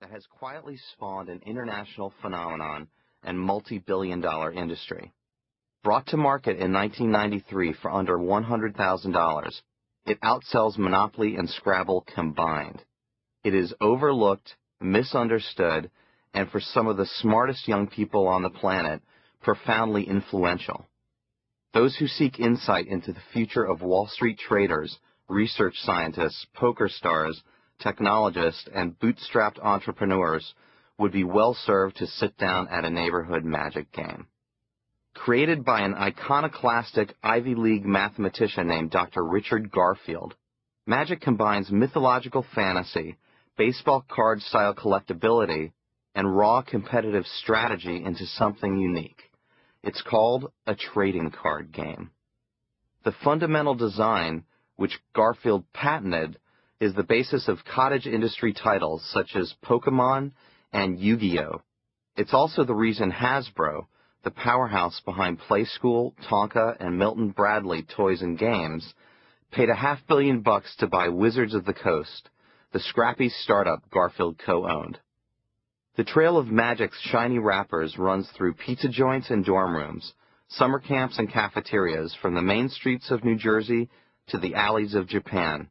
that has quietly spawned an international phenomenon and multi-billion dollar industry. Brought to market in 1993 for under $100,000, it outsells Monopoly and Scrabble combined. It is overlooked, misunderstood, and for some of the smartest young people on the planet, profoundly influential. Those who seek insight into the future of Wall Street traders, research scientists, poker stars, technologists, and bootstrapped entrepreneurs would be well served to sit down at a neighborhood magic game. Created by an iconoclastic Ivy League mathematician named Dr. Richard Garfield, Magic combines mythological fantasy, baseball card style collectability, and raw competitive strategy into something unique. It's called a trading card game. The fundamental design, which Garfield patented, is the basis of cottage industry titles such as Pokemon and Yu-Gi-Oh! It's also the reason Hasbro, the powerhouse behind Playskool, Tonka, and Milton Bradley Toys and Games, paid a half billion bucks to buy Wizards of the Coast, the scrappy startup Garfield co-owned. The trail of Magic's shiny wrappers runs through pizza joints and dorm rooms, summer camps and cafeterias from the main streets of New Jersey to the alleys of Japan.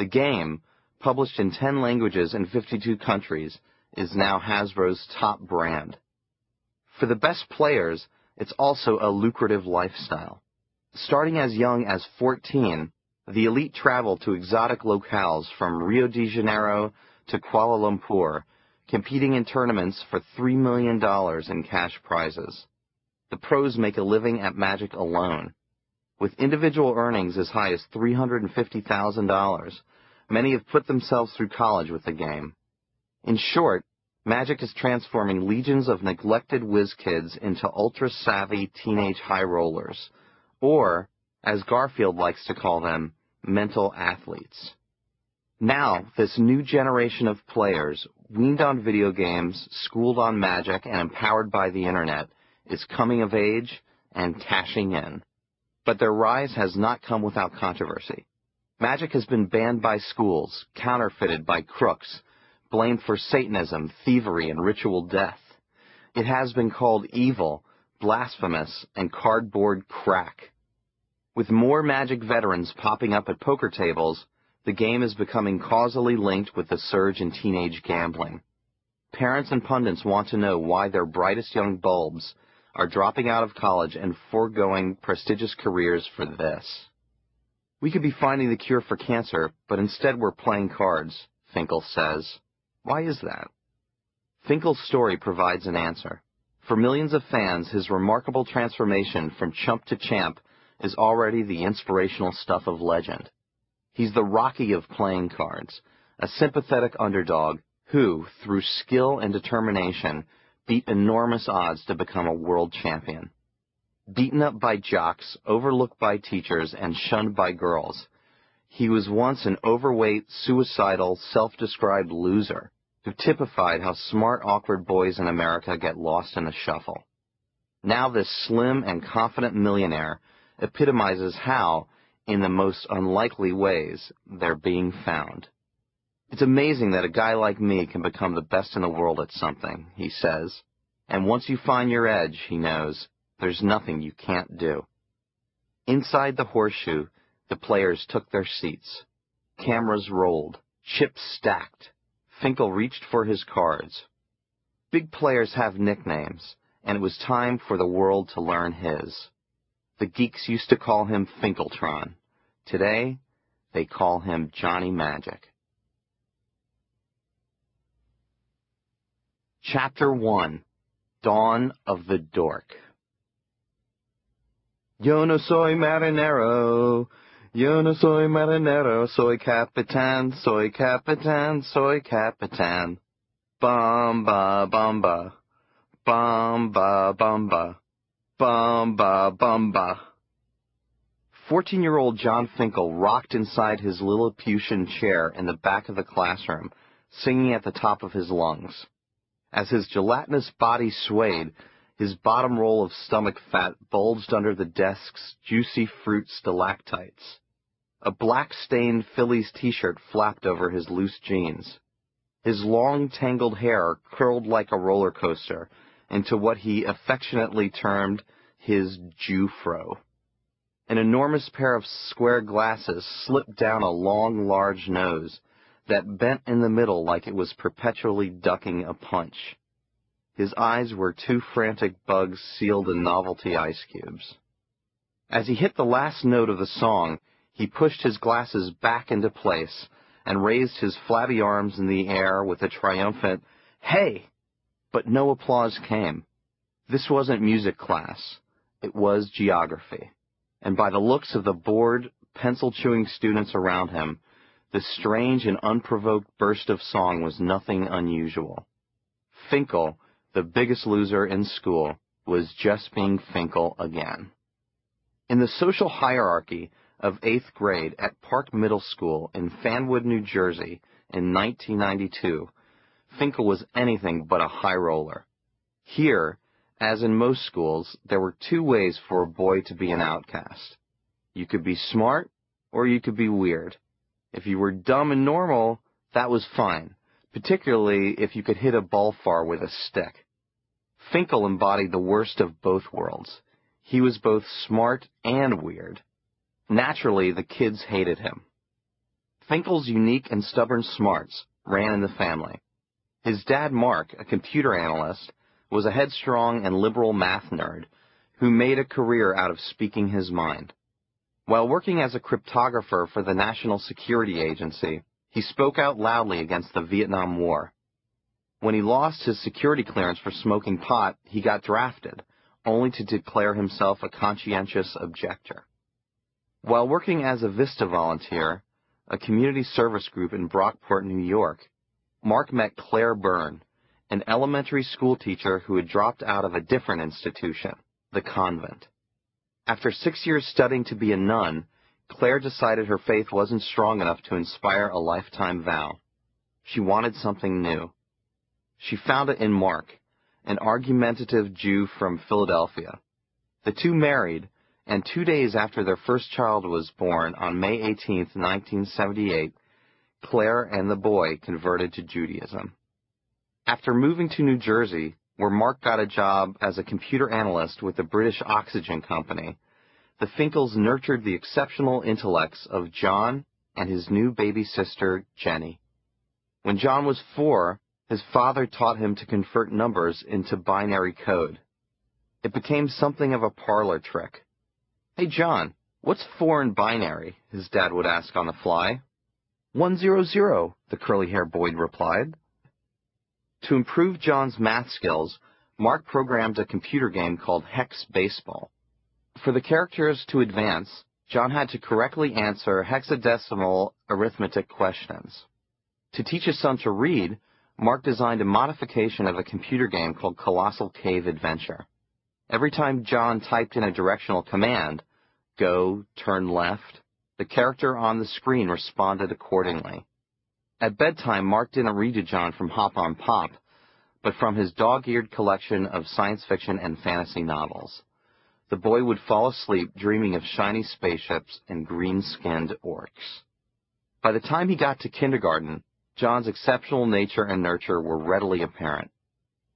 The game, published in 10 languages and 52 countries, is now Hasbro's top brand. For the best players, it's also a lucrative lifestyle. Starting as young as 14, the elite travel to exotic locales from Rio de Janeiro to Kuala Lumpur, competing in tournaments for $3 million in cash prizes. The pros make a living at Magic alone. With individual earnings as high as $350,000, many have put themselves through college with the game. In short, Magic is transforming legions of neglected whiz kids into ultra-savvy teenage high rollers, or, as Garfield likes to call them, mental athletes. Now, this new generation of players, weaned on video games, schooled on Magic, and empowered by the Internet, is coming of age and cashing in. But their rise has not come without controversy. Magic has been banned by schools, counterfeited by crooks, blamed for Satanism, thievery, and ritual death. It has been called evil, blasphemous, and cardboard crack. With more Magic veterans popping up at poker tables, the game is becoming causally linked with the surge in teenage gambling. Parents and pundits want to know why their brightest young bulbs are dropping out of college and foregoing prestigious careers for this. We could be finding the cure for cancer, but instead we're playing cards, Finkel says. Why is that? Finkel's story provides an answer. For millions of fans, his remarkable transformation from chump to champ is already the inspirational stuff of legend. He's the Rocky of playing cards, a sympathetic underdog who, through skill and determination, beat enormous odds to become a world champion. Beaten up by jocks, overlooked by teachers, and shunned by girls, he was once an overweight, suicidal, self-described loser who typified how smart, awkward boys in America get lost in the shuffle. Now this slim and confident millionaire epitomizes how, in the most unlikely ways, they're being found. It's amazing that a guy like me can become the best in the world at something, he says. And once you find your edge, he knows, there's nothing you can't do. Inside the horseshoe, the players took their seats. Cameras rolled. Chips stacked. Finkel reached for his cards. Big players have nicknames, and it was time for the world to learn his. The geeks used to call him Finkeltron. Today, they call him Jonny Magic. Chapter 1 Dawn of the Dork Yo no soy marinero, yo no soy marinero, soy capitan, soy capitan, soy capitan. Bamba, bamba, bamba, bamba, bamba, bamba. Fourteen-year-old Jon Finkel rocked inside his Lilliputian chair in the back of the classroom, singing at the top of his lungs. As his gelatinous body swayed, his bottom roll of stomach fat bulged under the desk's juicy fruit stalactites. A black-stained Phillies t-shirt flapped over his loose jeans. His long, tangled hair curled like a roller coaster into what he affectionately termed his Jewfro. An enormous pair of square glasses slipped down a long, large nose that bent in the middle like it was perpetually ducking a punch. His eyes were two frantic bugs sealed in novelty ice cubes. As he hit the last note of the song, he pushed his glasses back into place and raised his flabby arms in the air with a triumphant, Hey! But no applause came. This wasn't music class. It was geography and by the looks of the bored, pencil-chewing students around him, this strange and unprovoked burst of song was nothing unusual. Finkel, the biggest loser in school, was just being Finkel again. In the social hierarchy of eighth grade at Park Middle School in Fanwood, New Jersey in 1992, Finkel was anything but a high roller. Here, as in most schools, there were two ways for a boy to be an outcast. You could be smart, or you could be weird. If you were dumb and normal, that was fine, particularly if you could hit a ball far with a stick. Finkel embodied the worst of both worlds. He was both smart and weird. Naturally, the kids hated him. Finkel's unique and stubborn smarts ran in the family. His dad, Mark, a computer analyst, was a headstrong and liberal math nerd who made a career out of speaking his mind. While working as a cryptographer for the National Security Agency, he spoke out loudly against the Vietnam War. When he lost his security clearance for smoking pot, he got drafted, only to declare himself a conscientious objector. While working as a VISTA volunteer, a community service group in Brockport, New York, Mark met Claire Byrne, an elementary school teacher who had dropped out of a different institution, the convent. After six years studying to be a nun, Claire decided her faith wasn't strong enough to inspire a lifetime vow. She wanted something new. She found it in Mark, an argumentative Jew from Philadelphia. The two married, and two days after their first child was born on May 18, 1978, Claire and the boy converted to Judaism. After moving to New Jersey, where Mark got a job as a computer analyst with the British Oxygen Company, the Finkels nurtured the exceptional intellects of Jon and his new baby sister, Jenny. When Jon was four, his father taught him to convert numbers into binary code. It became something of a parlor trick. Hey, Jon, what's four in binary? his dad would ask on the fly. One zero zero, the curly-haired boy replied. To improve Jon's math skills, Mark programmed a computer game called Hex Baseball. For the characters to advance, Jon had to correctly answer hexadecimal arithmetic questions. To teach his son to read, Mark designed a modification of a computer game called Colossal Cave Adventure. Every time Jon typed in a directional command, go, turn left, the character on the screen responded accordingly. At bedtime, Mark didn't read to Jon from Hop on Pop, but from his dog-eared collection of science fiction and fantasy novels. The boy would fall asleep dreaming of shiny spaceships and green-skinned orcs. By the time he got to kindergarten, Jon's exceptional nature and nurture were readily apparent.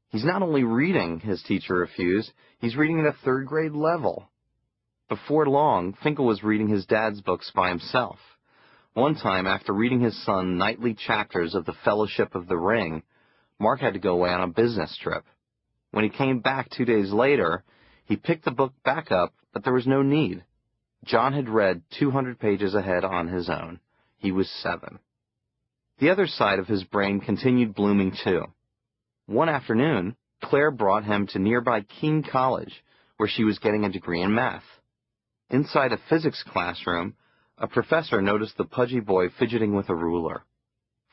He's not only reading, his teacher refused, he's reading at a third grade level. Before long, Finkel was reading his dad's books by himself. One time, after reading his son nightly chapters of the Fellowship of the Ring, Mark had to go away on a business trip. When he came back two days later, he picked the book back up, but there was no need. Jon had read 200 pages ahead on his own. He was seven. The other side of his brain continued blooming too. One afternoon, Claire brought him to nearby Kean College, where she was getting a degree in math. Inside a physics classroom, a professor noticed the pudgy boy fidgeting with a ruler.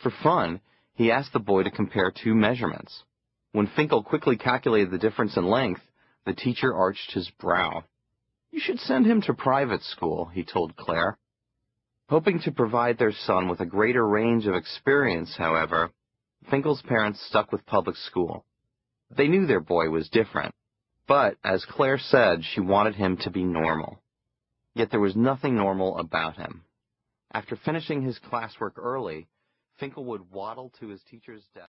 For fun, he asked the boy to compare two measurements. When Finkel quickly calculated the difference in length, the teacher arched his brow. You should send him to private school, he told Claire. Hoping to provide their son with a greater range of experience, however, Finkel's parents stuck with public school. They knew their boy was different, but, as Claire said, she wanted him to be normal. Yet there was nothing normal about him. After finishing his classwork early, Finkel would waddle to his teacher's desk.